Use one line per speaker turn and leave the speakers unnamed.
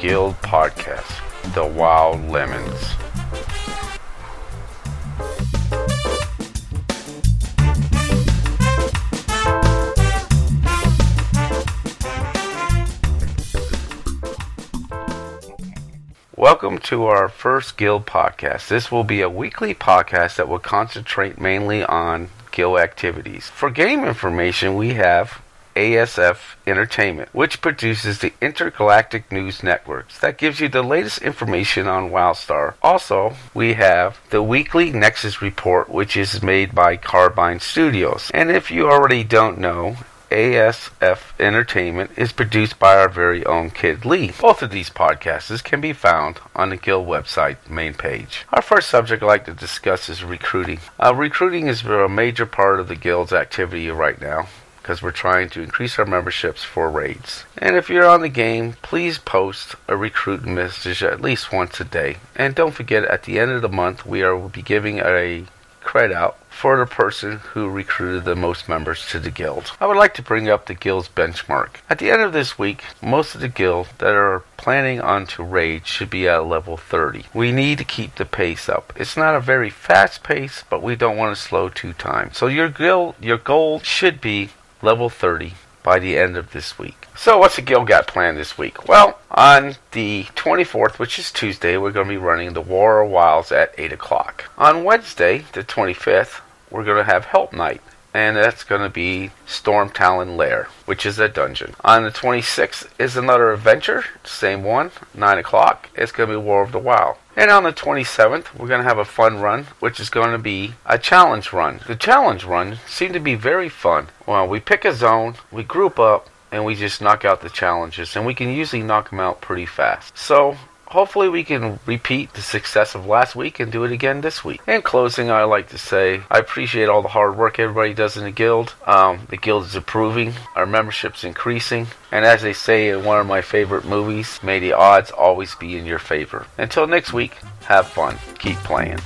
Guild podcast, The Wild Lemmings. Welcome to our first Guild podcast. This will be a weekly podcast that will concentrate mainly on Guild activities. For game information, we have ASF Entertainment, which produces the Intergalactic News Networks. That gives you the latest information on WildStar. Also, we have the weekly Nexus Report, which is made by Carbine Studios. And if you already don't know, ASF Entertainment is produced by our very own Kid Lee. Both of these podcasts can be found on the Guild website main page. Our first subject I'd like to discuss is recruiting. Uh, recruiting is a major part of the Guild's activity right now because we're trying to increase our memberships for raids. And if you're on the game, please post a recruit message at least once a day. And don't forget, at the end of the month, we are will be giving a credit out for the person who recruited the most members to the guild. I would like to bring up the guild's benchmark. At the end of this week, most of the guild that are planning on to raid should be at level 30. We need to keep the pace up. It's not a very fast pace, but we don't want to slow two times. So your guild your goal should be level 30 by the end of this week. So, what's the guild got planned this week? Well, on the 24th, which is Tuesday, we're going to be running the War of Wilds at 8 o'clock. On Wednesday, the 25th, we're going to have Help Night, and that's going to be Stormtalon Lair, which is a dungeon. On the 26th is another adventure, same one, 9 o'clock. It's going to be War of the Wild. And on the 27th, we're going to have a fun run, which is going to be a challenge run. The challenge run seemed to be very fun. Well, we pick a zone, we group up, and we just knock out the challenges, and we can usually knock them out pretty fast. So hopefully we can repeat the success of last week and do it again this week. In closing, I like to say I appreciate all the hard work everybody does in the guild. Um, the guild is improving, our membership's increasing, and as they say in one of my favorite movies, may the odds always be in your favor. Until next week, have fun, keep playing.